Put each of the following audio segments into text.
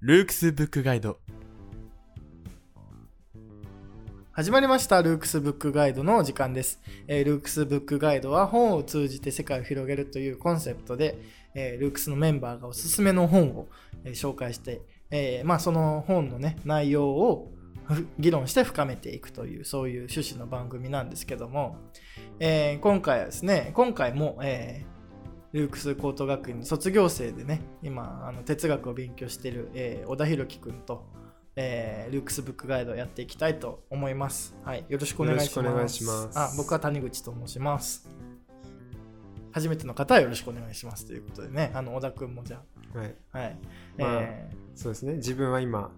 ルークスブックガイド。始まりました。ルークスブックガイドの時間です、えールークスブックガイドは本を通じて世界を広げるというコンセプトで、えールークスのメンバーがおすすめの本を、えー紹介して、えーまあ、その本の、ね、内容をふ議論して深めていくというそういう趣旨の番組なんですけども、えー今回はですね今回も、えールークス高等学院卒業生でね今あの哲学を勉強している、えー小田裕樹君とえールークスブックガイドをやっていきたいと思います。はい、よろしくお願いします。あ、僕は谷口と申します。初めての方はよろしくお願いしますということでね、あの小田君もじゃはい、あ、はい、まあえそうですね自分は今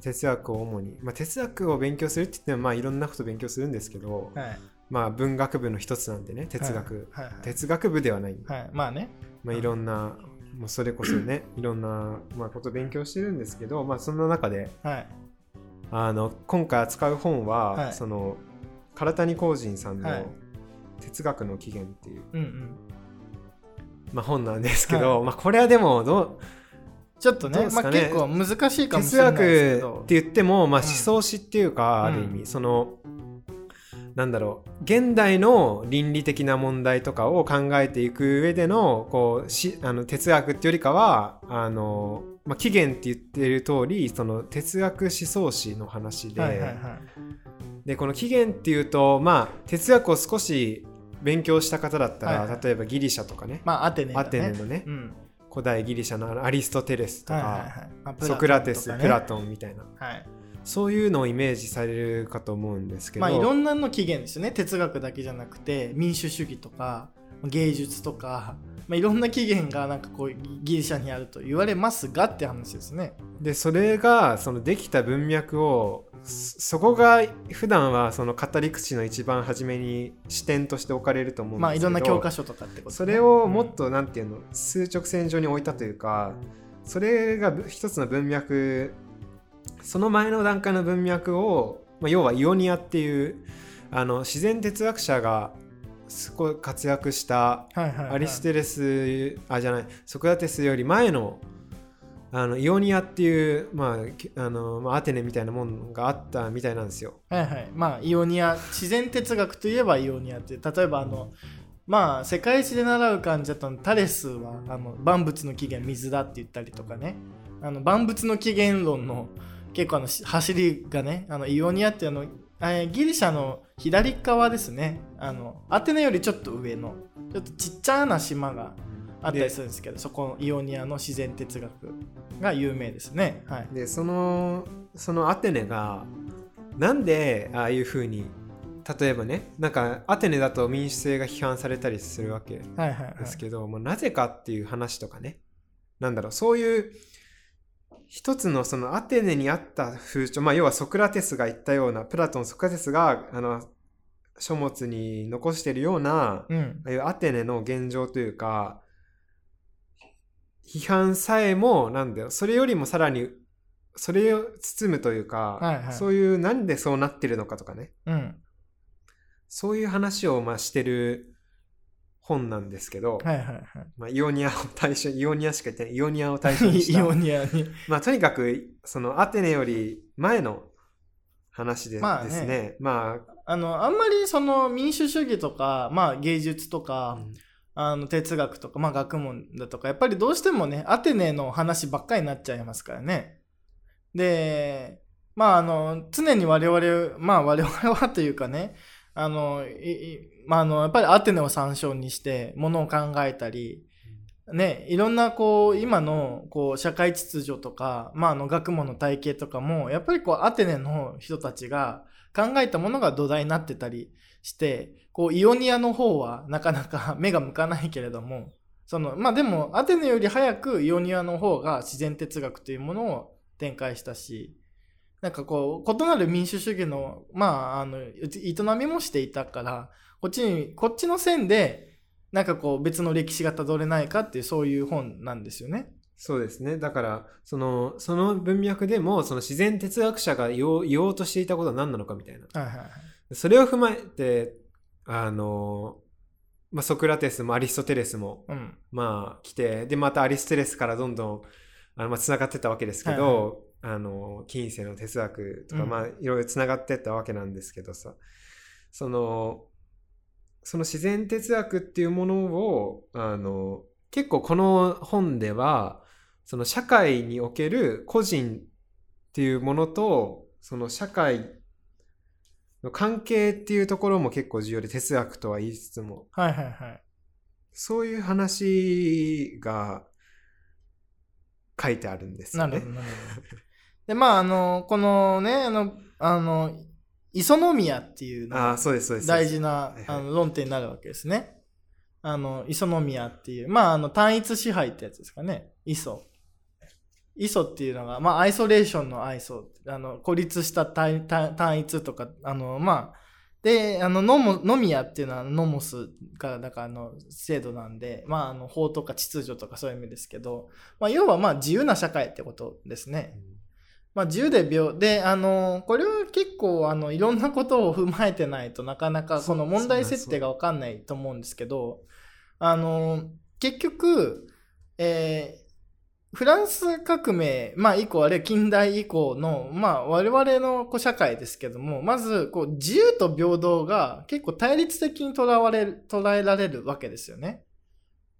哲学を主に、まあ、哲学を勉強するって言ってもまあいろんなこと勉強するんですけど、ーはい、まあ文学部の一つなんでね哲学、はい、はい哲学部ではない、はい、まあね、まあ、いろんなもうそれこそね いろんな、まあ、ことを勉強してるんですけど、まあ、その中ではい、あの今回扱う本は、はい。その唐谷光人さんのはい「哲学の起源」っていう、うんうん。まあ、本なんですけど、まあ、これはでもどうちょっとね、まあ結構難しいかもし哲れないですけ学どっ、て言っても、まあ、うん。思想史っていうか、うんある意味そのなんだろう現代の倫理的な問題とかを考えていく上でのこうしあの哲学っていうよりかはあの、まあ、起源って言ってる通りその哲学思想史の話で,、はいはいはい。でこの起源っていうと、まあ、哲学を少し勉強した方だったら、はいはい。例えばギリシャとかね、まあアテネだね。アテネのね。うん。古代ギリシャのアリストテレスとか、はいはいはいまあ。ソクラテス、プラトンみたいなはい。そういうのをイメージされるかと思うんですけど、まあいろんなの起源ですよね哲学だけじゃなくて民主主義とか芸術とか、まあ、いろんな起源がなんかこうギリシャにあると言われますがって話ですね。でそれがそのできた文脈をそそこが普段はその語り口の一番初めに視点として置かれると思うんですけど、まあいろんな教科書とかってこと、ね、それをもっうんとなんていうの、数直線上に置いたというかそれが一つの文脈その前の段階の文脈を、まあ、要はイオニアっていうあの自然哲学者がすごい活躍したアリステレスあじゃないソクラテスより前のあのイオニアっていう、まああのまあ、アテネみたいなものがあったみたいなんですよ。はいはい。まあイオニア自然哲学といえばイオニアって例えばあのまあ世界史で習う感じだとタレスはあの万物の起源水だって言ったりとかね。あの万物の起源論の結構あの走りがねあのイオニアってあのギリシャの左側ですね。あのアテネよりちょっと上のちょっとちっちゃな島があったりするんですけどそこのイオニアの自然哲学が有名ですね。はい。でそのそのアテネがなんでああいうふうに例えばねなんかアテネだと民主制が批判されたりするわけですけど、まあなぜかっていう話とかね。なんだろうそういう一つのそのアテネにあった風潮まあ要はソクラテスが言ったようなプラトンソクラテスがあの書物に残しているようなうん。ああいうアテネの現状というか批判さえもなんだよそれよりもさらにそれを包むというか、はいはい。そういうなんでそうなってるのかとかね。うん。そういう話をまあしてる本なんですけど、はいはいはい。まあ、イオニアを対象イオニアしか言ってない。イオニアを対象にしイたオニアに。まあとにかくそのアテネより前の話でまあね。ですね。まああの、あんまりその民主主義とか、まあ芸術とか、うんあの哲学とか、まあ学問だとか、やっぱりどうしてもね、アテネの話ばっかりになっちゃいますからね。で、まああの、常に我々、まあ我々はというかね、あの、まああの、やっぱりアテネを参照にして、ものを考えたり、ね、いろんなこう今のこう社会秩序とか、まあ、あの学問の体系とかもやっぱりこうアテネの人たちが考えたものが土台になってたりしてこうイオニアの方はなかなか 目が向かないけれどもそのまあでもアテネより早くイオニアの方が自然哲学というものを展開したしなんかこう異なる民主主義のまああの営みもしていたからこっちにこっちの線でなんかこう別の歴史がたどれないかっていうそういう本なんですよね。そうですね。だから、その、その文脈でも、その自然哲学者が言おう言おうとしていたことは何なのかみたいな。はいはいはい。それを踏まえて、あの、まあ、ソクラテスもアリストテレスもうん。まあ来てでまたアリストテレスからどんどんあのまあつながってったわけですけど、あの近世の哲学とか、うん。まあいろいろつながってったわけなんですけどさ。そのその自然哲学っていうものをあの結構この本ではその社会における個人っていうものとその社会の関係っていうところも結構重要で哲学とは言いつつもはいはいはい。そういう話が書いてあるんですよねなるほ。ど。で、まあ、あの、このね、あの、あの、磯宮っていうのが。大事なあの論点になるわけですね。あの、磯宮っていう、まあ、あの、単一支配ってやつですかね。磯。磯っていうのが、まあ、アイソレーションのアイソ、あの、孤立した単一とか、あの、まあ、で、あの、ノモ、ノミアっていうのはノモスが、だから、あの、制度なんで、まあ、あの、法とか秩序とかそういう意味ですけど、まあ、要は、まあ、自由な社会ってことですね。まあ、自由で病で、あの、これは結構、あの、いろんなことを踏まえてないとなかなかこの問題設定がわかんないと思うんですけど、あの、結局、えーフランス革命、まあ以降、あるいは近代以降の、まあ我々のこう社会ですけども、まず、こう、自由と平等が結構対立的に捉われる、捉えられるわけですよね。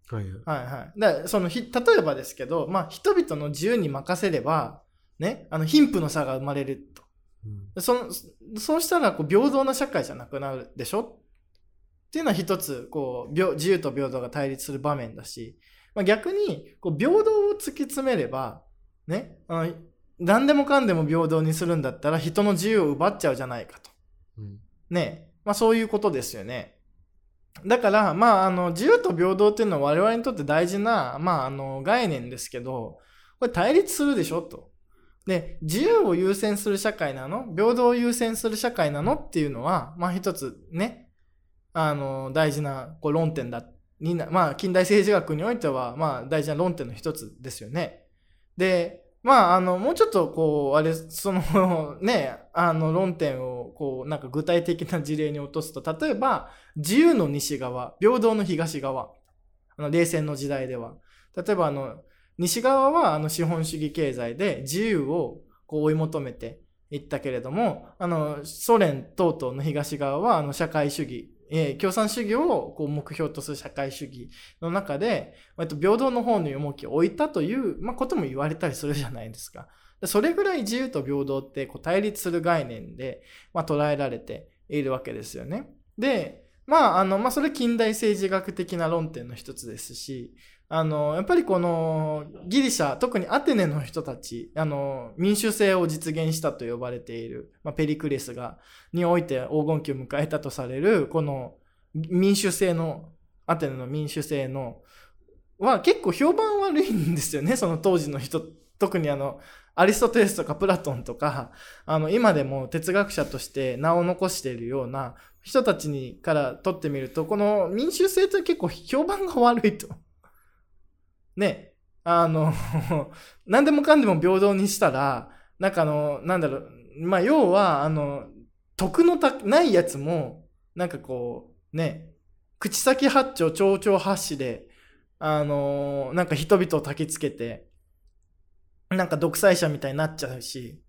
はいはい。はいはい。だからそのひ、例えばですけど、まあ人々の自由に任せれば、ね、あの、貧富の差が生まれると。うんそのそうしたらこう平等な社会じゃなくなるでしょ？っていうのは一つこう平自由と平等が対立する場面だし、まあ、逆にこう平等を突き詰めればねあの何でもかんでも平等にするんだったら人の自由を奪っちゃうじゃないかと。うんねまあそういうことですよね。だから、まあ、あの、自由と平等っていうのは我々にとって大事な、まあ、あの、概念ですけど、これ対立するでしょと。で、自由を優先する社会なの？平等を優先する社会なの？っていうのは、まあ一つね、あの、大事なこう論点だ、にな、まあ近代政治学においては、まあ大事な論点の一つですよね。で、まあ、あの、もうちょっと、こう、あれ、その、ね、あの、論点を、こう、なんか具体的な事例に落とすと、例えば、自由の西側、平等の東側、あの、冷戦の時代では。例えば、あの、西側は、あの、資本主義経済で自由を、こう、追い求めていったけれども、あの、ソ連等々の東側は、あの、社会主義、えー共産主義をこう目標とする社会主義の中で、割と平等の方に重きを置いたという、まあ、ことも言われたりするじゃないですか。それぐらい自由と平等ってこう対立する概念で、まあ、捉えられているわけですよね。で、まあ、あの、まあ、それ近代政治学的な論点の一つですし、あの、やっぱりこのギリシャ、特にアテネの人たち、あの、民主制を実現したと呼ばれている、まあ、ペリクレスが、において黄金期を迎えたとされる、この民主制の、アテネの民主制の、は結構評判悪いんですよね、その当時の人、特にあの、アリストテレスとかプラトンとか、あの、今でも哲学者として名を残しているような人たちにからとってみると、この民主制って結構評判が悪いと。ね、あの、何でもかんでも平等にしたら、なんかあの、なんだろう、まあ、要は、あの、得のたないやつも、なんかこう、ね、口先八丁、丁々発しで、あの、なんか人々を焚きつけて、なんか独裁者みたいになっちゃうし、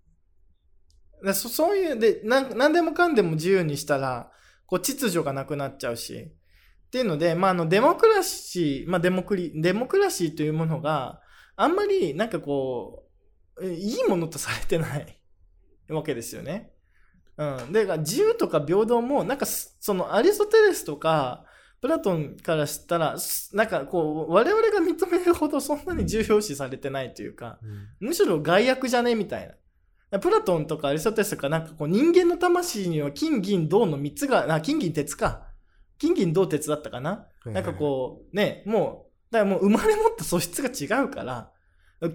そそういう、で、なんなんでもかんでも自由にしたら、こう秩序がなくなっちゃうし、っていうので、まあ、あの、デモクラシー、まあ、デモクリ、デモクラシーというものがあんまり、なんかこう、えいいものとされてない わけですよね。うん。で、自由とか平等も、なんかす、その、アリストテレスとか、プラトンから知ったら、すなんかこう、我々が認めるほどそんなに重要視されてないというか、むしろ害悪じゃねみたいな。プラトンとかアリストテレスとか、なんかこう、人間の魂には金、銀、銅の3つが、あ、金、銀、鉄か。金、銀、銅、鉄だったかな？なんかこう、ね、もう、だからもう生まれ持った素質が違うから、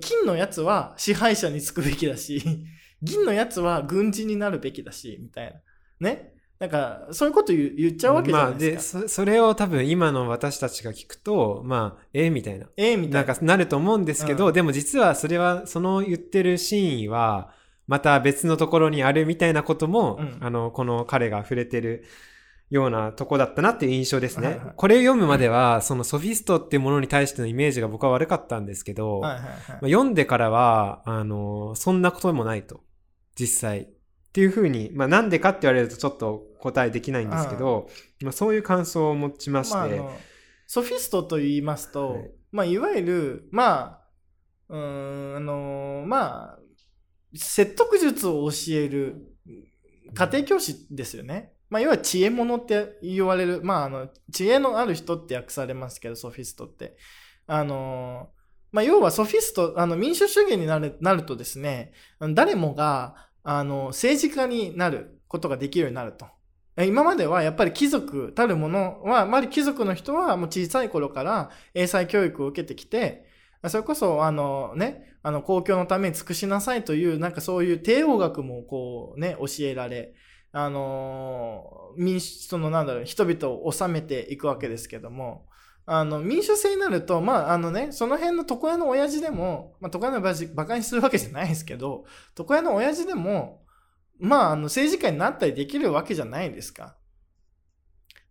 金のやつは支配者につくべきだし、銀のやつは軍人になるべきだし、みたいな。ね？なんか、そういうこと言っちゃうわけじゃないですか。まあ、でそそれを多分今の私たちが聞くとまあええみたいなええみたないんな。かなると思うんですけど、うんでも実はそれはその言ってる真意はまた別のところにあるみたいなことも、うんあのこの彼が触れてるようなとこだったなっていう印象ですね。はいはいこれを読むまでは、そのソフィストっていうものに対してのイメージが僕は悪かったんですけど、はいはいはい。まあ読んでからは、あの、そんなこともないと。実際。っていうふうに、まあなんでかって言われるとちょっと答えできないんですけど、まあそういう感想を持ちまして、まあ、ソフィストと言いますと、はいいまあ、いわゆる、まあ、うーん、あのまあ、説得術を教える家庭教師ですよね。まあ、要は知恵者って言われる、まあ、あの、知恵のある人って訳されますけど、ソフィストって。あのまあ、要はソフィスト、あの、民主主義になるなるとですね、誰もが、あの、政治家になることができるようになると。今まではやっぱり貴族たるものは、まり貴族の人はもう小さい頃から英才教育を受けてきて、それこそ、あのね、あの、公共のために尽くしなさいという、なんかそういう帝王学もこうね、教えられ、あの民主、そのなんだろう、人々を治めていくわけですけども、あの、民主制になると、まあ、あのね、その辺の床屋の親父でも、まあ、床屋の親父馬鹿にするわけじゃないですけど、床屋の親父でも、まあ、あの、政治家になったりできるわけじゃないですか。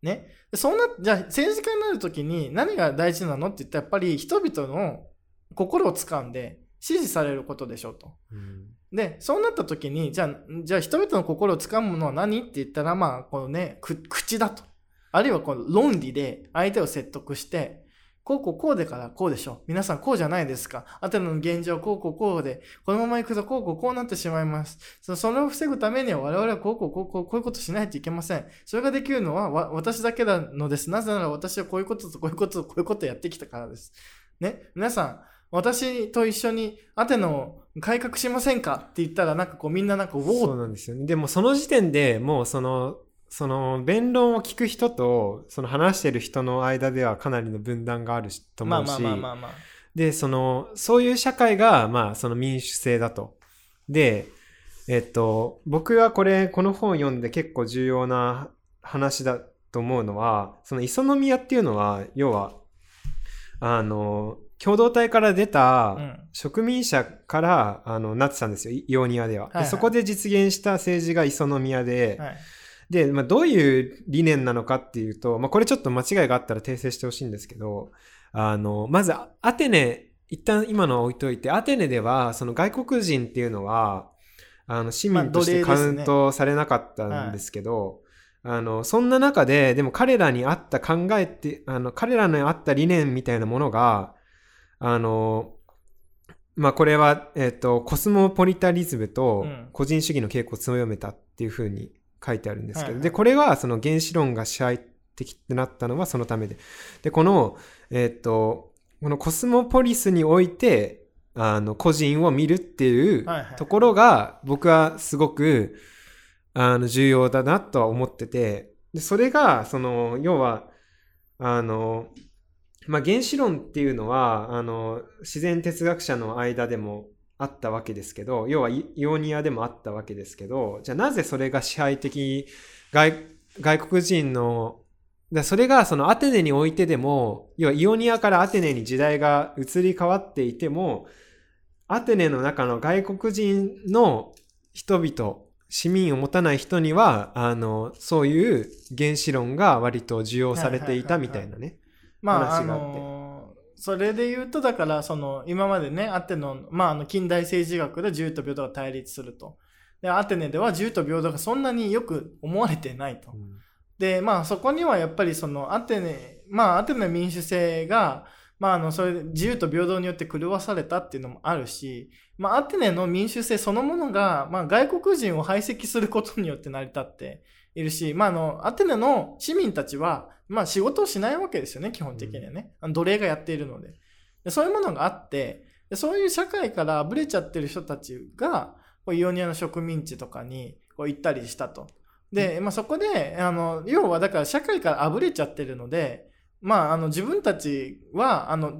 ね。そうな、じゃあ、政治家になるときに何が大事なのって言ったら、やっぱり人々の心を掴んで支持されることでしょうと。うんで、そうなった時に、じゃあ、じゃあ人々の心を掴むのは何って言ったら、まあ、このね、口だと。あるいはこの論理で相手を説得して、こうこうこうでからこうでしょ。皆さんこうじゃないですか。アテナの現状こうこうこうで、このまま行くとこうこうこうなってしまいます。そそれを防ぐためには我々はこうこうこうこうこういうことしないといけません。それができるのは私だけなのです。なぜなら私はこういうこととこういうこととこういうことをやってきたからです。ね。皆さん、私と一緒にアテナを改革しませんかって言ったら、なんかこうみんななんか、ウォーそうなんですよね。でもその時点でもうその、その弁論を聞く人とその話してる人の間ではかなりの分断があるしと思うし。で、その、そういう社会が、まあ、その民主制だと。で、えっと、僕はこれ、この本を読んで結構重要な話だと思うのは、その磯宮っていうのは、要は、あの、共同体から出たうん植民者から、あのなってたんですよ、イイオニアでは。はいはいでそこで実現した政治が磯宮で、はい。で、まあ、どういう理念なのかっていうと、まあ、これちょっと間違いがあったら訂正してほしいんですけど、あの、まず、アテネ、一旦今のは置いといて、アテネでは、その外国人っていうのは、あの、市民としてカウントされなかったんですけど、あの、そんな中で、でも彼らに合った考えって、あの、彼らに合った理念みたいなものが、あの、まあ、これは、えっ、と、コスモポリタリズムとうん。個人主義の傾向を強めたっていうふうに書いてあるんですけど、はいはい。で、これはその原子論が支配的ってなったのはそのためで。で、この、えっ、と、このコスモポリスにおいて、あの、個人を見るっていうところが、僕はすごく、あの、重要だなとは思ってて、で、それが、その、要は、あの、まあ、原子論っていうのは、あの、自然哲学者の間でもあったわけですけど、要はイオニアでもあったわけですけど、じゃあなぜそれが支配的、外、外国人の、だそれがそのアテネにおいてでも、要はイオニアからアテネに時代が移り変わっていても、アテネの中の外国人の人々、市民を持たない人には、あの、そういう原子論が割と受容されていたみたいなね。まあ、あのそれで言うと、だから、その、今までね、アテネの、まあ、あの、近代政治学で自由と平等が対立すると。で、アテネでは自由と平等がそんなによく思われてないと。で、まあ、そこにはやっぱりその、アテネ、まあ、アテネの民主制が、まあ、あの、それで自由と平等によって狂わされたっていうのもあるし、まあ、アテネの民主制そのものが、まあ、外国人を排斥することによって成り立っているし、まあ、あの、アテネの市民たちは、まあ、仕事をしないわけですよね、基本的にはね。あの奴隷がやっているので。でそういうものがあって、でそういう社会からあぶれちゃってる人たちが、こうイオニアの植民地とかにこう行ったりしたと。で、まあ、そこで、あの、要はだから社会からあぶれちゃってるので、まあ、あの、自分たちは、あの、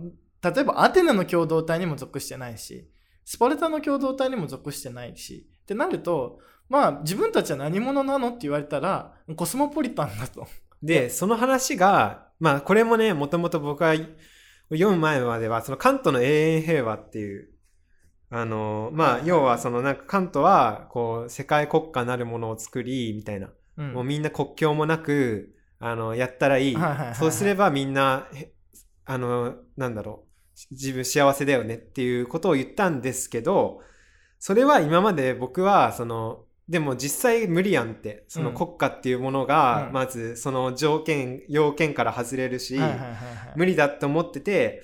例えばアテネの共同体にも属してないし、スパルタの共同体にも属してないし、ってなると、まあ、自分たちは何者なのって言われたら、コスモポリタンだと。で、その話が、まあ、これもね、もともと僕は読む前までは、そのカントの永遠平和っていう、あの、まあ、要はそのなんかカントは、こう、世界国家なるものを作り、みたいな。うん。もうみんな国境もなくあのやったらいい,、そうすればみんなへあのなんだろう。自分幸せだよねっていうことを言ったんですけどそれは今まで僕はそのでも実際無理やんってそのうん。国家っていうものがうん。まずその条件要件から外れるし、はいはいはいはい。無理だと思ってて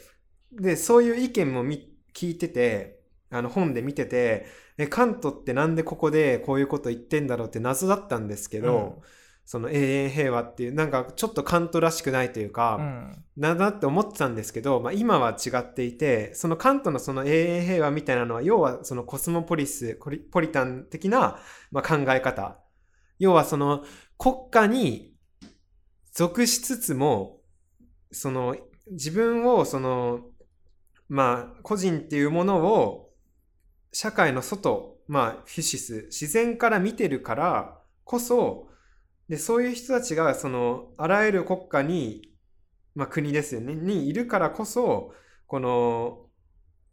でそういう意見もみ聞いててあの本で見ててえカントってなんでここでこういうこと言ってんだろうって謎だったんですけど、その永遠平和っていうなんかちょっとカントらしくないというか、うん。なんだって思ってたんですけど、まあ、今は違っていてそのカントのその永遠平和みたいなのは要はそのコスモポリスポリタン的な、まあ、考え方。要はその国家に属しつつもその自分をそのまあ個人っていうものを社会の外まあフィシス自然から見てるからこそでそういう人たちがそのあらゆる国家にまあ、国ですよね。にいるからこそこの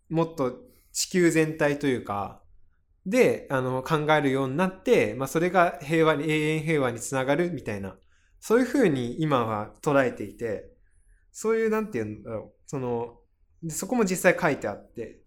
もっと地球全体というかであの考えるようになって、まあ、それが平和に永遠平和につながるみたいなそういうふうに今は捉えていてそういうなんていうんだろう。そのでそこも実際書いてあって。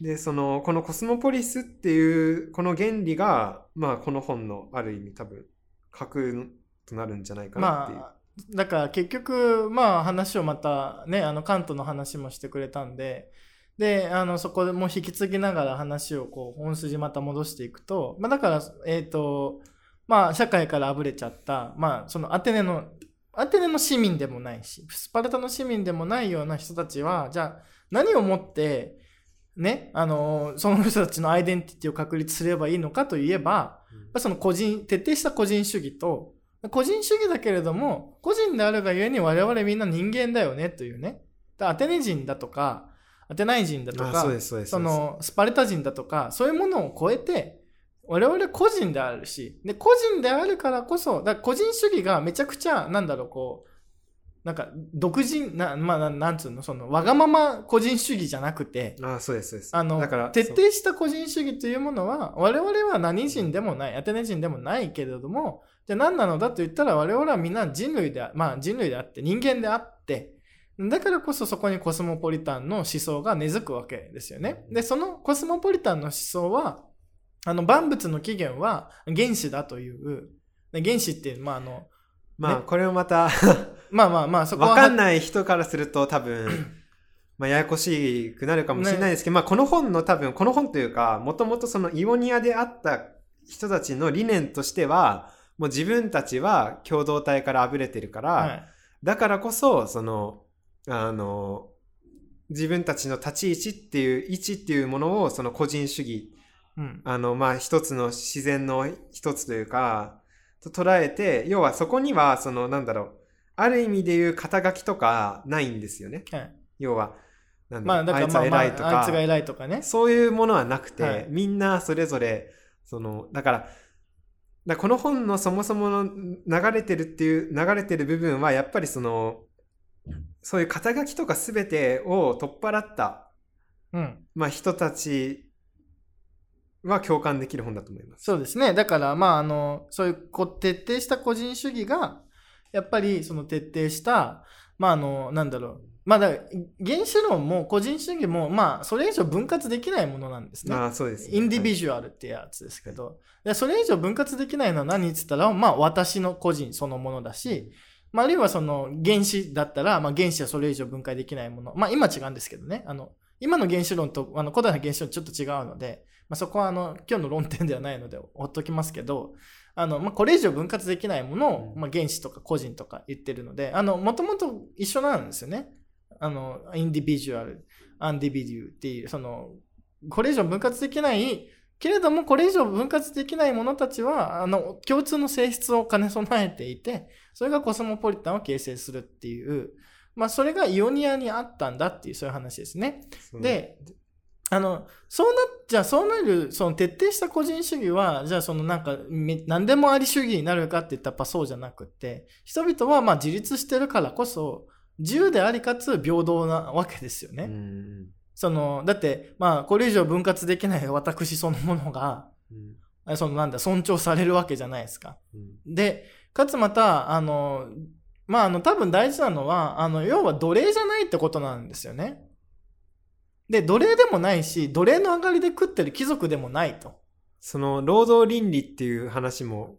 でそのこのコスモポリスっていうこの原理が、まあ、この本のある意味多分核となるんじゃないかなっていう。まあだから結局まあ話をまたねあのカントの話もしてくれたんでであのそこでも引き継ぎながら話をこう本筋また戻していくと、まあ、だからえっ、とまあ社会からあぶれちゃったまあそのアテネのアテネの市民でもないしスパルタの市民でもないような人たちはじゃあ何をもってねあのその人たちのアイデンティティを確立すればいいのかといえばやっぱその個人徹底した個人主義と個人主義だけれども、個人であるがゆえに我々みんな人間だよねというね。だアテネ人だとか、アテナイ人だとか、あそのスパルタ人だとか、そういうものを超えて、我々個人であるし、で、個人であるからこそ、だ個人主義がめちゃくちゃ、なんだろう、こう、なんか、独人、な、まあ、ななんつうの、その、わがまま個人主義じゃなくて、あそうですそうです。あのだから徹底した個人主義というものは我々は何人でもないアテネ人でもないけれどもじゃあ何なのだと言ったら我々はみんな人類であまあ人類であって人間であってだからこそそこにコスモポリタンの思想が根付くわけですよね。でそのコスモポリタンの思想はあの万物の起源は原子だというで原子ってまああのまあねこれもまたまあまあまあそこは。わかんない人からすると多分 まあややこしくなるかもしれないですけど、まあこの本の多分この本というかもともとそのイオニアであった人たちの理念としてはもう自分たちは共同体からあぶれてるから、はい。だからこそそのあの自分たちの立ち位置っていう位置っていうものをその個人主義うん。あのまあ一つの自然の一つというかと捉えて要はそこにはそのなんだろうある意味でいう肩書きとかないんですよね。はい。要はまあだからいつまあまあは偉いとか。あいつが偉いとかね。そういうものはなくて、はい。みんなそれぞれそのだからだこの本のそもそもの流れてるっていう流れてる部分はやっぱりそのそういう肩書きとか全てを取っ払った、うん。まあ、人たちは共感できる本だと思います。そうですね。だから、まあ、あの、そういうこう徹底した個人主義が、やっぱりその徹底した、まあ、あの、なんだろう。まあ、だ原子論も個人主義も、まあ、それ以上分割できないものなんですね。ああそうです、インディビュジュアルってやつですけど、でそれ以上分割できないのは何って言ったら、まあ、私の個人そのものだし、まあ、あるいはその原子だったら、まあ、原子はそれ以上分解できないもの。まあ、今違うんですけどね。あの、今の原子論とあの古代の原子論ちょっと違うので、まあ、そこはあの今日の論点ではないのでほっときますけど、あのまあ、これ以上分割できないものを、うんまあ、原子とか個人とか言ってるので、あの、もともと一緒なんですよね。あの、インディビジュアル、アンディビデューっていう、その、これ以上分割できない、けれども、これ以上分割できない者たちは、あの、共通の性質を兼ね備えていて、それがコスモポリタンを形成するっていう、まあ、それがイオニアにあったんだっていう、そういう話ですね。で、あの、そうなっじゃあそうなる、その徹底した個人主義は、じゃあそのなんか、め何でもあり主義になるかって言ったらやっぱそうじゃなくって、人々はまあ自立してるからこそ、自由でありかつ平等なわけですよね。うんその、だって、まあ、これ以上分割できない 私そのものが、うんあそのなんだ、尊重されるわけじゃないですか。うんで、かつまた、あの、まあ、あの、多分大事なのは、あの、要は奴隷じゃないってことなんですよね。で、奴隷でもないし、奴隷の上がりで食ってる貴族でもないと。その労働倫理っていう話も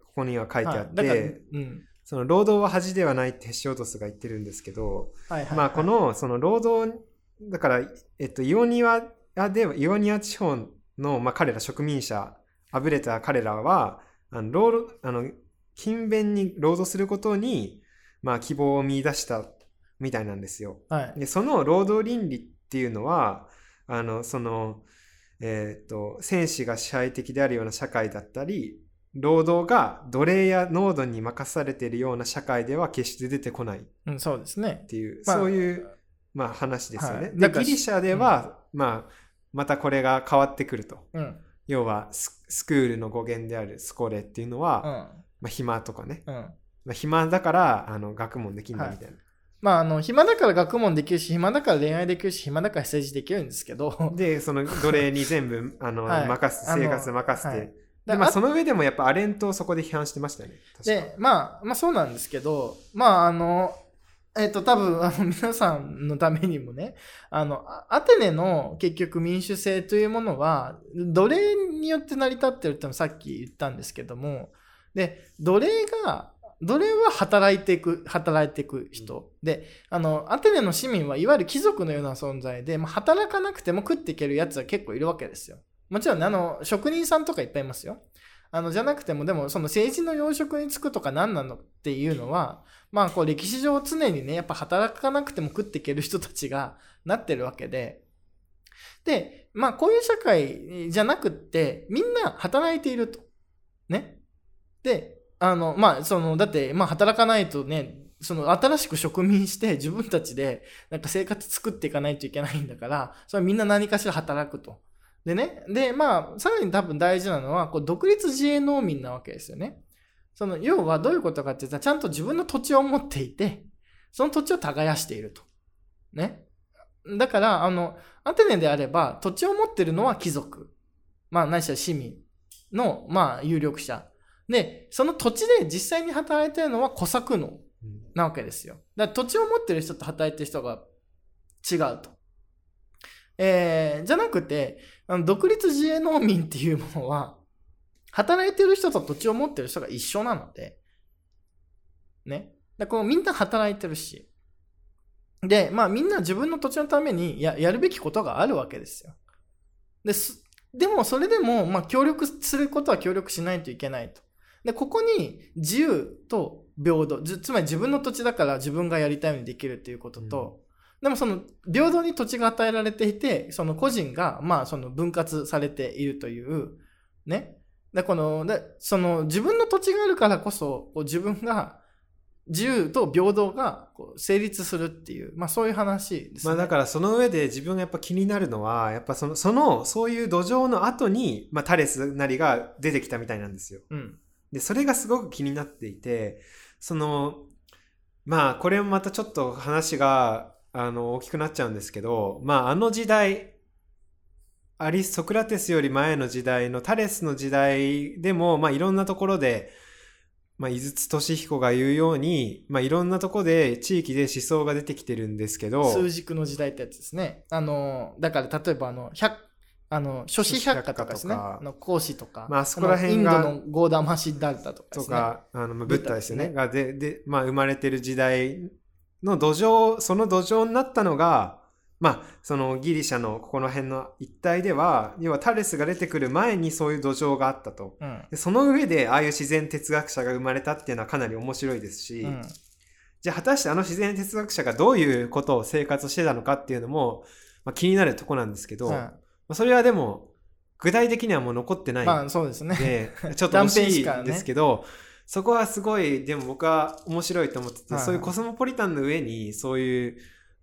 ここには書いてあって、はいうん。その労働は恥ではないってヘシオドスが言ってるんですけど、はいはい、はい。まあこ、のその労働だから、えっと、イオニアではイオニア地方の、まあ、彼ら植民者あぶれた彼らはあの労働あの勤勉に労働することに、まあ、希望を見出したみたいなんですよ。はい。でその労働倫理っていうのはあのその、えっと戦士が支配的であるような社会だったり労働が奴隷や濃度に任されているような社会では決して出てこないっうん、そうですね。ていう、まあそういう、まあ、話ですよね。ではいだからギリシャでは、まあ、またこれが変わってくると。うん。要はススクールの語源であるスコレっていうのは、うん。まあ、暇とかね、うん。まあ、暇だからあの学問できんだみたいな。まあ、あの、暇だから学問できるし、暇だから恋愛できるし、暇だから政治できるんですけど、でその奴隷に全部 あの、はい。任す生活任せて、はい。でまあ、その上でもやっぱアレントをそこで批判してましたよね。で、まあ、まあそうなんですけど、まああの、えっ、と、多分、あの、皆さんのためにもね、あの、あアテネの結局民主制というものは、奴隷によって成り立ってるってのもさっき言ったんですけども、で、奴隷が、奴隷は働いていく、働いていく人。で、あの、アテネの市民はいわゆる貴族のような存在で、まあ、働かなくても食っていけるやつは結構いるわけですよ。もちろんね、あの、職人さんとかいっぱいいますよ。あの、じゃなくても、でも、その政治の要職に就くとか何なのっていうのは、まあ、こう、歴史上常にね、やっぱ働かなくても食っていける人たちが なってるわけで、で、まあ、こういう社会じゃなくって、みんな働いていると。ね。で、あの、まあ、その、だって、まあ、働かないとね、その、新しく植民して自分たちで、なんか生活作っていかないといけないんだから、それはみんな何かしら働くと。でね、で、まあ、さらに多分大事なのは、こう独立自営農民なわけですよね。その、要はどういうことかって言ったら、ちゃんと自分の土地を持っていて、その土地を耕していると。ね。だから、あの、アテネであれば、土地を持ってるのは貴族。まあ、ないしは市民の、まあ、有力者。で、その土地で実際に働いてるのは小作農うんなわけですよ。だから土地を持ってる人と働いてる人が違うと。えー、じゃなくて、あの独立自営農民っていうものは、働いてる人と土地を持ってる人が一緒なので、ね。だこうみんな働いてるし。で、まあみんな自分の土地のためにややるべきことがあるわけですよ。です。でもそれでも、まあ協力することは協力しないといけないと。で、ここに自由と平等、ずつまり自分の土地だから自分がやりたいようにできるっていうことと、でもその平等に土地が与えられていて、その個人がまあその分割されているという、ね。で、この、でその自分の土地があるからこそ、こう自分が自由と平等がこう成立するっていう、まあそういう話ですね。まあだからその上で自分がやっぱ気になるのはやっぱそのそのそういう土壌の後に、まあ、タレスなりが出てきたみたいなんですよ。うん。でそれがすごく気になっていてそのまあこれもまたちょっと話があの大きくなっちゃうんですけどまああの時代アリスソクラテスより前の時代のタレスの時代でも、まあ、いろんなところで、まあ、井筒俊彦が言うように、まあ、いろんなところで地域で思想が出てきてるんですけど数軸の時代ってやつですね。あの、だから例えばあの、百あの、諸子百科とかですね。あの講師とか。まああそこら辺がインドのゴーダマシダルタとかですね。とか、あのまあブッダですよね。がでで、まあ、生まれてる時代の土壌、その土壌になったのが、まあ、そのギリシャのここの辺の一帯では、要はタレスが出てくる前にそういう土壌があったと。うん。でその上で、ああいう自然哲学者が生まれたっていうのはかなり面白いですし、うん。じゃあ果たしてあの自然哲学者がどういうことを生活してたのかっていうのも、まあ、気になるとこなんですけど、まはあ、それはでも、具体的にはもう残ってないいまあそうですね。で、ちょっと惜しいですけど、そこはすごい、でも僕は面白いと思ってて、はいはい。そういうコスモポリタンの上に、そういう、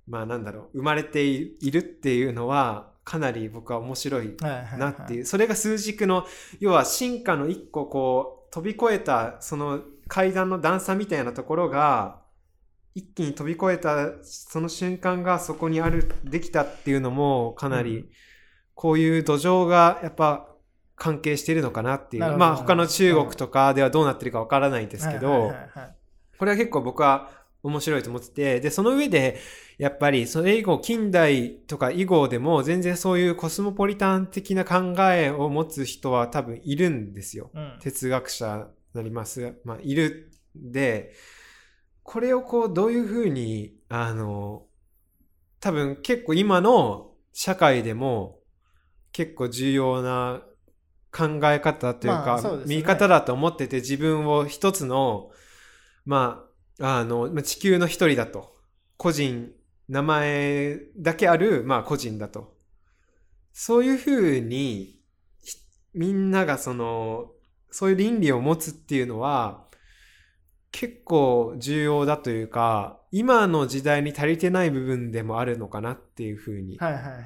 まあなんだろう、生まれているっていうのは、かなり僕は面白いはいはいはい。なっていう、それが数軸の、要は進化の一個こう、飛び越えた、その階段の段差みたいなところが、一気に飛び越えた、その瞬間がそこにある、できたっていうのも、かなり、うんこういう土壌がやっぱ関係しているのかなっていう。まあ他の中国とかではどうなってるかわからないですけど、これは結構僕は面白いと思ってて、で、その上で、やっぱりそれ以後、近代とか以後でも全然そういうコスモポリタン的な考えを持つ人は多分いるんですよ。うん哲学者なります、まあ、いるんで、これをこう、どういうふうに、あの、多分結構今の社会でも結構重要な考え方というか、まあそうね見方だと思ってて自分を一つの、まあ、あの、まあ地球の一人だと。個人、名前だけある、まあ個人だと。そういうふうに、ひみんながその、そういう倫理を持つっていうのは、結構重要だというか、今の時代に足りてない部分でもあるのかなっていうふうにはいはいはい。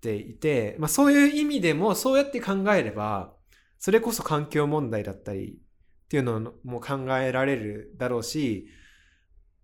ていて、まあそういう意味でもそうやって考えれば、それこそ環境問題だったりっていうのも考えられるだろうし、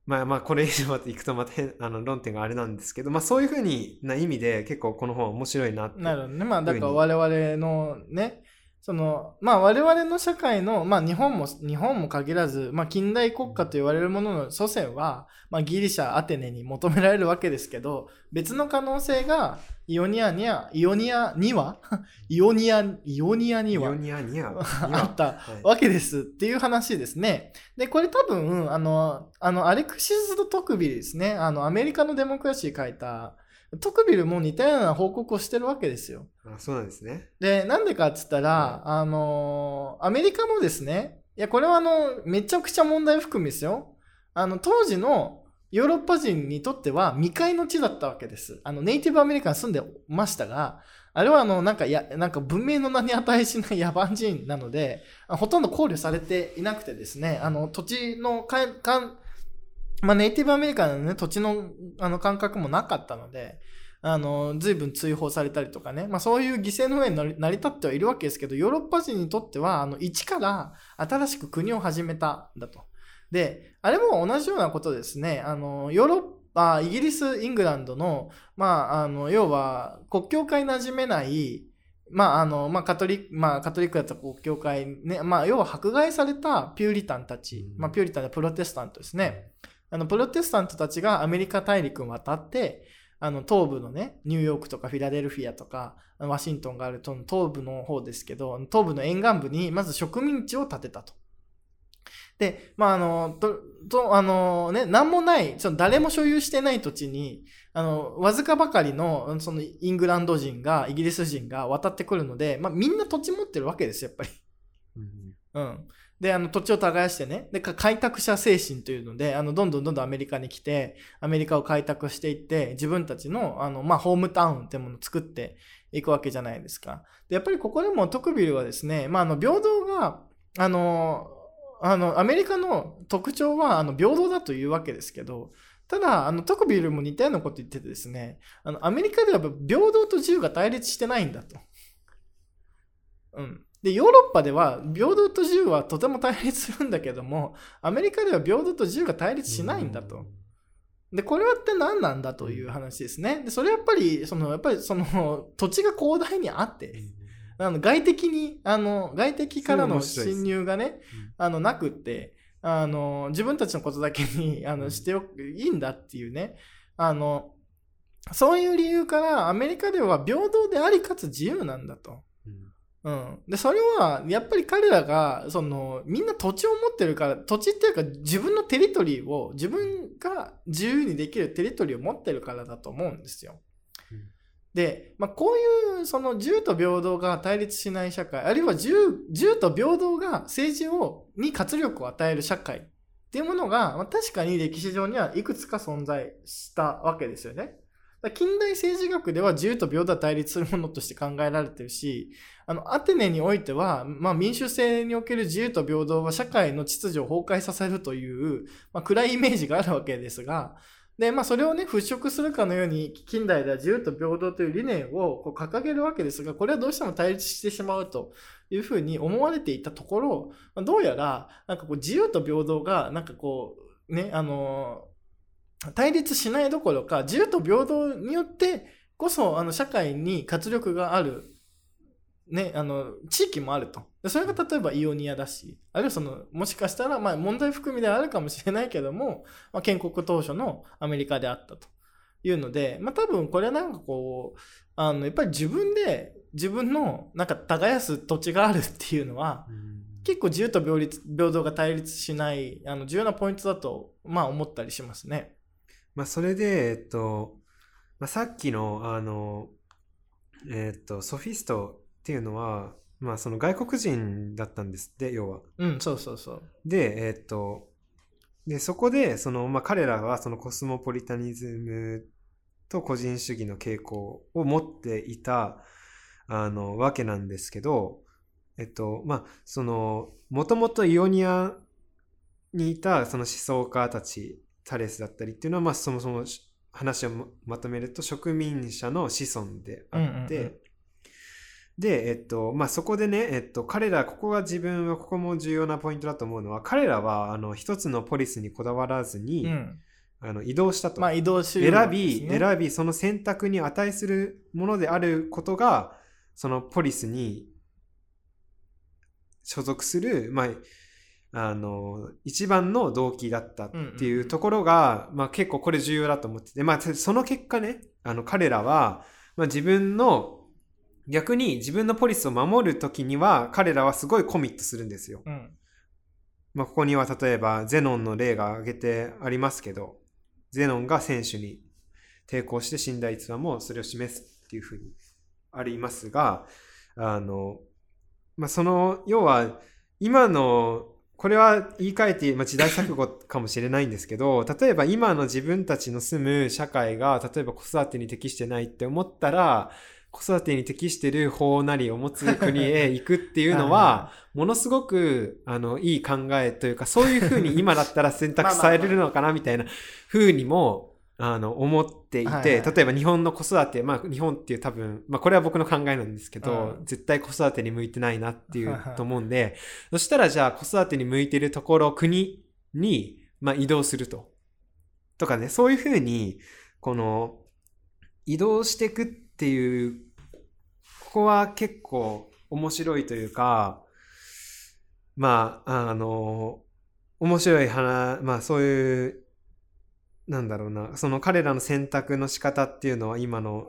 まあまあこれ以上までいくとまた変あの論点があれなんですけど、まあそういうふうにな意味で結構この本面白いなって。なるほどね。まあ、だから我々のね、その、まあ我々の社会の、まあ日本も、日本も限らず、まあ近代国家と言われるものの祖先は、まあギリシャ、アテネに求められるわけですけど、別の可能性が、イオニアには、イオニアには、イオニア、イオニアには あったはいわけですっていう話ですね。で、これ多分、あの、あの、アレクシス・ド・トクビルですね。あの、アメリカのデモクラシー書いた、トクビルも似たような報告をしてるわけですよ。あそうなんですね。で、なんでかっつったら、あの、アメリカもですね、いや、これはあの、めちゃくちゃ問題含みですよ。あの、当時のヨーロッパ人にとっては未開の地だったわけです。あの、ネイティブアメリカン住んでましたが、あれはあの、なんか、や、なんか文明の名に値しない野蛮人なので、あほとんど考慮されていなくてですね、あの、土地のかん、かん、まあ、ネイティブアメリカンのね、土地の、あの、感覚もなかったので、あの、随分追放されたりとかね、まあ、そういう犠牲の上に成り立ってはいるわけですけど、ヨーロッパ人にとっては、あの、一から新しく国を始めたんだと。で、あれも同じようなことですね。あの、ヨーロッパ、イギリス、イングランドの、まあ、あの、要は、国境界馴染めない、まあ、あの、まあ、カトリック、まあ、カトリックだった国境界ね、まあ、要は迫害されたピューリタンたち、まあ、ピューリタンでプロテスタントですね。あの、プロテスタントたちがアメリカ大陸を渡って、あの、東部のね、ニューヨークとかフィラデルフィアとか、ワシントンがあると東部の方ですけど、東部の沿岸部にまず植民地を建てたと。で、まあ、あの、と、と、あのね、なんもない、その誰も所有してない土地に、あの、わずかばかりの、そのイングランド人が、イギリス人が渡ってくるので、まあ、みんな土地持ってるわけですよ、やっぱり。うん。で、あの、土地を耕してね。で、開拓者精神というので、あの、どんどんどんどんアメリカに来て、アメリカを開拓していって、自分たちの、あの、まあ、ホームタウンってものを作っていくわけじゃないですか。で、やっぱりここでもトクビルはですね、まあ、あの、平等が、あの、あの、アメリカの特徴は、あの、平等だというわけですけど、ただ、あの、トクビルも似たようなこと言っててですね、あの、アメリカでは平等と自由が対立してないんだと。うん。で、ヨーロッパでは平等と自由はとても対立するんだけども、アメリカでは平等と自由が対立しないんだと。で、これはって何なんだという話ですね。で、それやっぱり、その、やっぱりその、土地が広大にあって、あの外敵に、あの、外敵からの侵入がね、あの、なくって、あの、自分たちのことだけに、あの、しておく、いいんだっていうね、あの、そういう理由からアメリカでは平等でありかつ自由なんだと。うん。で、それは、やっぱり彼らが、その、みんな土地を持ってるから、土地っていうか自分のテリトリーを、自分が自由にできるテリトリーを持ってるからだと思うんですよ。うんで、まあ、こういう、その、自由と平等が対立しない社会、あるいは自由、自由と平等が政治を、に活力を与える社会っていうものが、まあ、確かに歴史上にはいくつか存在したわけですよね。近代政治学では自由と平等は対立するものとして考えられてるし、あの、アテネにおいては、まあ、民主制における自由と平等は社会の秩序を崩壊させるという、まあ、暗いイメージがあるわけですが、で、まあ、それをね、払拭するかのように、近代では自由と平等という理念をこう掲げるわけですが、これはどうしても対立してしまうというふうに思われていたところ、どうやら、なんかこう、自由と平等が、なんかこう、ね、あの対立しないどころか、自由と平等によってこそ、あの、社会に活力があるね、あの地域もあるとでそれが例えばイオニアだしあるいはそのもしかしたら、まあ、問題含みであるかもしれないけども、まあ、建国当初のアメリカであったというので、まあ、多分これはなんかこうあのやっぱり自分で自分のなんか耕す土地があるっていうのは、結構自由と平等が対立しないあの重要なポイントだと、まあ、思ったりしますね。まあ、それで、えっと、まあ、さっきの、あの、えっと、ソフィストっていうのは、まあ、その外国人だったんですって、要は。うん、そうそうそう。で、えっと、で、そこで、その、まあ、彼らはそのコスモポリタニズムと個人主義の傾向を持っていた、あの、わけなんですけど、えっと、まあ、その、もともとイオニアにいたその思想家たち、タレスだったりっていうのは、まあ、そもそも話をままとめると植民者の子孫であって、うんうんうん。で、えっと、まあ、そこでね、えっと、彼ら、ここが自分は、ここも重要なポイントだと思うのは、彼らは、あの、一つのポリスにこだわらずに、うん、あの移動したと。まあ移動し選び、選び、その選択に値するものであることが、そのポリスに所属する、まあ、あの、一番の動機だったっていうところが、まあ結構これ重要だと思ってて、まあその結果ね、あの彼らは、まあ自分の、逆に自分のポリスを守るときには、彼らはすごいコミットするんですよ。うん。まあここには例えばゼノンの例が挙げてありますけど、ゼノンが選手に抵抗して死んだ逸話もそれを示すっていうふうにありますが、あの、まあ、その、要は、今の、これは言い換えて、まあ、時代錯誤かもしれないんですけど、例えば今の自分たちの住む社会が、例えば子育てに適してないって思ったら、子育てに適してる法なりを持つ国へ 行くっていうのは、ものすごく、あの、いい考えというか、そういうふうに今だったら選択されるのかな、みたいなふうにも、あの、思っていて、はいはい。例えば日本の子育て、まあ日本っていう多分、まあこれは僕の考えなんですけど、うん絶対子育てに向いてないなっていうと思うんで、そしたらじゃあ子育てに向いてるところ、国に、まあ移動すると。とかね、そういうふうに、この、移動していくっていう、ここは結構面白いというか、まあ、あの、面白い話、まあそういう、なんだろうな、その彼らの選択の仕方っていうのは今の。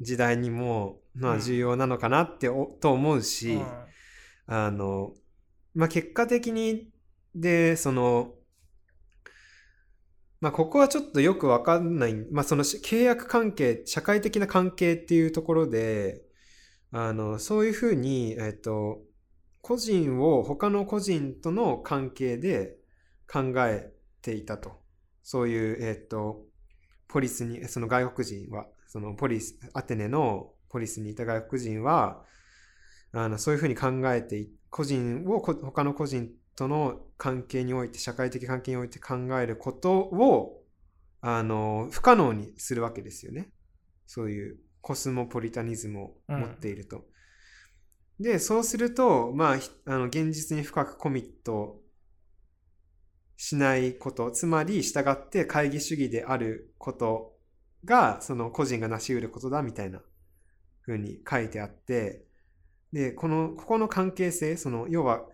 時代にも、まあうん重要なのかなってお、と思うし、うんあの、まあ結果的に、で、その、まあここはちょっとよくわかんない、まあそのし契約関係、社会的な関係っていうところで、あの、そういうふうに、えっと、個人を他の個人との関係で考えていたと。そういう、えっと、ポリスに、その外国人は、そのポリス、アテネのポリスにいた外国人は、あのそういうふうに考えてい、個人をこ他の個人との関係において、社会的関係において考えることを、あの、不可能にするわけですよね。そういうコスモポリタニズムを持っていると。で、そうすると、まあ、ひあの現実に深くコミットしないこと、つまり従って会議主義であることが、その個人が成し得ることだみたいな風に書いてあって、で、この、ここの関係性、その、要は、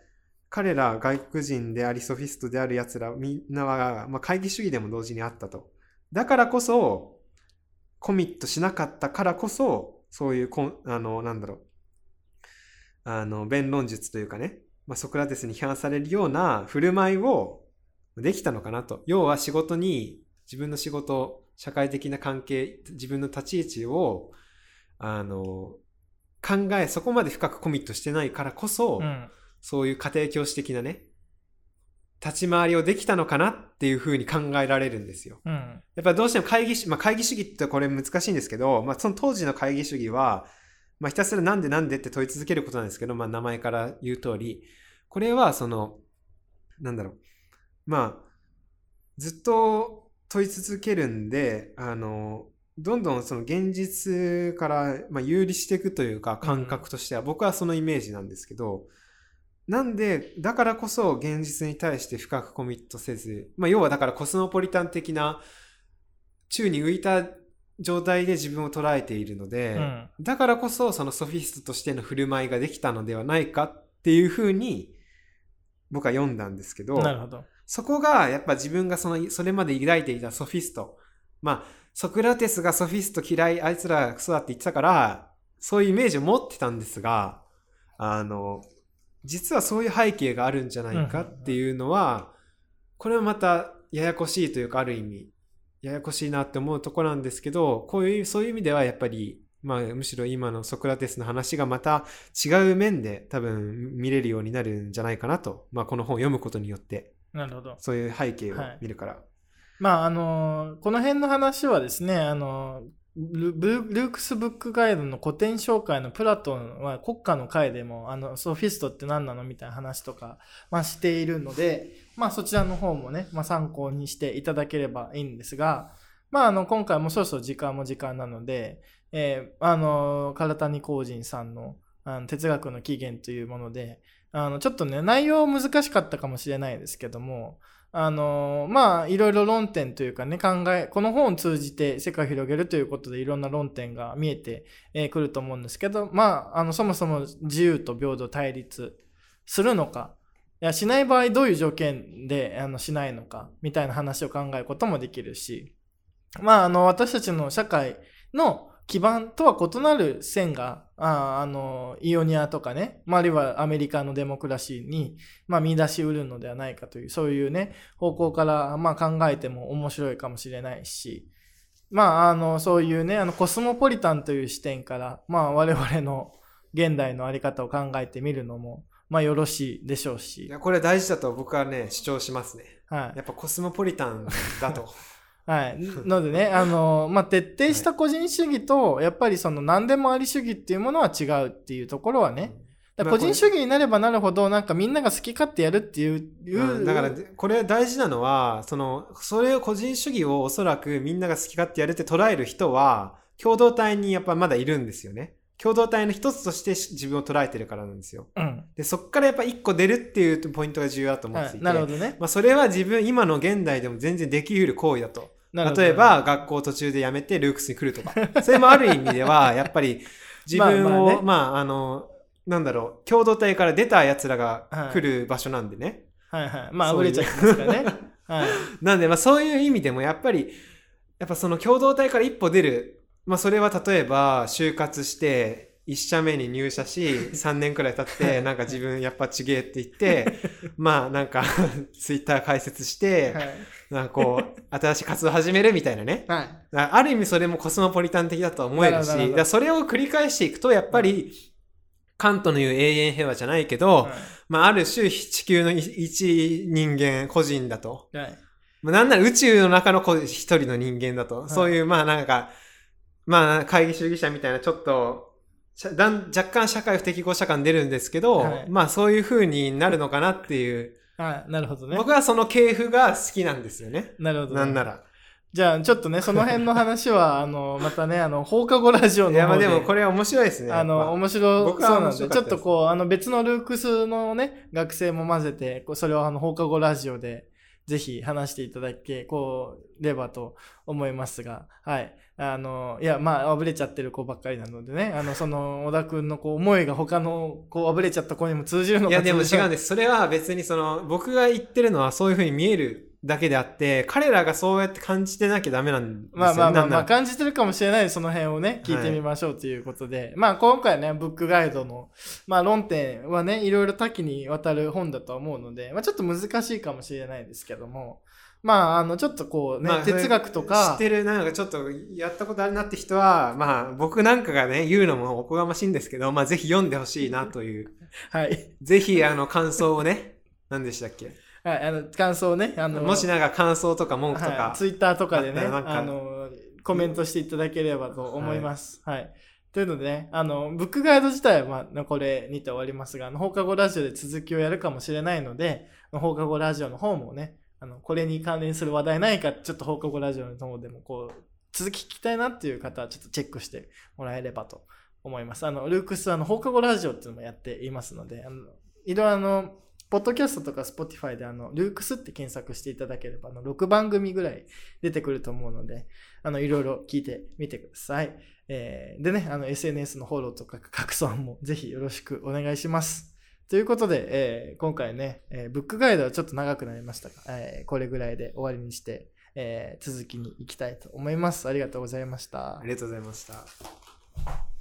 彼ら外国人でありソフィストである奴らみんなは、まあ、会議主義でも同時にあったと。だからこそ、コミットしなかったからこそ、そういう、あの、なんだろう、あの、弁論術というかね、まあ、ソクラテスに批判されるような振る舞いをできたのかなと。要は仕事に、自分の仕事、社会的な関係、自分の立ち位置を、あの、考え、そこまで深くコミットしてないからこそ、うん。そういう家庭教師的なね、立ち回りをできたのかなっていうふうに考えられるんですよ。うん。やっぱどうしても会議主、まあ会議主義ってこれ難しいんですけど、まあその当時の会議主義は、まあひたすらなんでなんでって問い続けることなんですけど、まあ名前から言う通り、これはその、なんだろう、まあ、ずっと問い続けるんで、あの、どんどんその現実から、まあ、有利していくというか感覚としては、僕はそのイメージなんですけど、なんで、だからこそ現実に対して深くコミットせず、まあ要はだからコスモポリタン的な宙に浮いた状態で自分を捉えているので、うんだからこそそのソフィストとしての振る舞いができたのではないかっていうふうに僕は読んだんですけど、なるほど。そこがやっぱ自分がそのそれまで抱いていたソフィスト。まあ、ソクラテスがソフィスト嫌い、あいつらクソだって言ってたから、そういうイメージを持ってたんですが、あの、実はそういう背景があるんじゃないかっていうのは、これはまたややこしいというか、ある意味、ややこしいなって思うとこなんですけど、こういう、そういう意味ではやっぱり、まあ、むしろ今のソクラテスの話がまた違う面で多分見れるようになるんじゃないかなと、まあ、この本を読むことによって、なるほど。そういう背景を見るから。まあ、あのこの辺の話はですね、あのルルルークスブックガイドの古典紹介のプラトンは国家の会でも、あの、ソフィストって何なのみたいな話とか、まあ、しているので、まあ、そちらの方もね、まあ、参考にしていただければいいんですが、まあ、あの、今回もそろそろ時間も時間なので、えーあの、唐谷光人さんのあの哲学の起源というもので、あの、ちょっとね、内容難しかったかもしれないですけども、あのまあいろいろ論点というかね考えこの本を通じて世界を広げるということでいろんな論点が見えてく、えーくると思うんですけどまああのそもそも自由と平等対立するのかいやしない場合どういう条件であのしないのかみたいな話を考えることもできるしまああの私たちの社会の基盤とは異なる線がああのイオニアとかね、まあ、あるいはアメリカのデモクラシーに、まあ、見出しうるのではないかというそういうね方向から、まあ、考えても面白いかもしれないしまああのそういうねあのコスモポリタンという視点から、まあ、我々の現代の在り方を考えてみるのも、まあ、よろしいでしょういし、やこれ大事だと僕はね主張しますね。はい。やっぱコスモポリタンだと はい。のでね、あの、まあ、徹底した個人主義と、やっぱりその何でもあり主義っていうものは違うっていうところはね、だ個人主義になればなるほど、なんかみんなが好き勝手やるっていう、う。んだからこれ大事なのはそのそれを個人主義をおそらくみんなが好き勝手やるって捉える人は共同体にやっぱまだいるんですよね。共同体の一つとして自分を捉えてるからなんですよ。うん。でそこからやっぱ一個出るっていうポイントが重要だと思っていて、はい、なるほどね。まあ、それは自分今の現代でも全然できうる行為だと例えば、学校途中で辞めてルークスに来るとか それもある意味ではやっぱり 自分をまあまあねまああのなんだろう共同体から出た奴らが来る場所なんでね、はいはい。まあ、そういう溢れちゃいますからね。はい。なんで、まあそういう意味でもやっぱり、やっぱその共同体から一歩出る。まあそれは例えば就活して、一社目に入社し、3年くらい経って、なんか自分やっぱちげえって言って、まあなんかツイッター開設して、はい。なんかこう、新しい活動始めるみたいなね。ある意味それもコスモポリタン的だとは思えるし、だそれを繰り返していくと、やっぱり、カントの言う永遠平和じゃないけど、まあある種地球の一人間個人だと。なんなら宇宙の中の一人の人間だと、い。そういう、まあなんか、まあ会議主義者みたいなちょっと、だん若干社会不適合者感出るんですけど、はいまあそういう風になるのかなっていう、はい。なるほどね。僕はその系譜が好きなんですよね。なるほど、なんなら。じゃあ、ちょっとね、その辺の話は、あの、またね、あの、放課後ラジオのいやまあ方で。でもこれは面白いですね。あの、面白僕はそうなんで、ちょっとこう、あの、別のルークスのね、学生も混ぜて、こうそれをあの、放課後ラジオで、ぜひ話していただけ、こう、ればと思いますが、はい。あの、いや、まあ、あぶれちゃってる子ばっかりなのでね、あの、その、小田くんのこう、思いが他の、こう、あぶれちゃった子にも通じるのかぱいやでも違うんでです。それは別にその、僕が言ってるのはそういう風に見えるだけであって、彼らがそうやって感じてなきゃダメなんですよ。ね。まあまあまあ、まあ、感じてるかもしれないその辺をね、聞いてみましょうということで、まあ今回ね、ブックガイドの、まあ論点はね、いろいろ多岐にわたる本だとは思うので、まあちょっと難しいかもしれないですけども、まああの、ちょっとこうね、まあ哲学と知かっ、てる、なんかちょっとやったことあるなって人は、まあ 僕なんかがね、言うのもおこがましいんですけど、まあぜひ読んでほしいなという。はい。ぜひあの感想をね、何でしたっけ？はい、あの、感想をね、あの、もしなんか感想とか文句とか、はい、ツイッターとかでね、あの、コメントしていただければと思います。はい。というのでね、あの、ブックガイド自体は、まあ、これにて終わりますが、あの放課後ラジオで続きをやるかもしれないので、放課後ラジオの方もね、あの、これに関連する話題ないか、ちょっと放課後ラジオの方でも、こう、続き聞きたいなっていう方は、ちょっとチェックしてもらえればと思います。あの、ルークスあの放課後ラジオっていうのもやっていますので、あの、いろいろあの、ポッドキャストとか Spotify であの、ルークスって検索していただければ、あの、6番組ぐらい出てくると思うので、あの、いろいろ聞いてみてください。えーでね、あの、SNS のフォローとか拡散もぜひよろしくお願いします。ということで、えー今回ね、えーブックガイドはちょっと長くなりましたが、えーこれぐらいで終わりにして、え続きに行きたいと思います。ありがとうございましたあ。りがとうございました。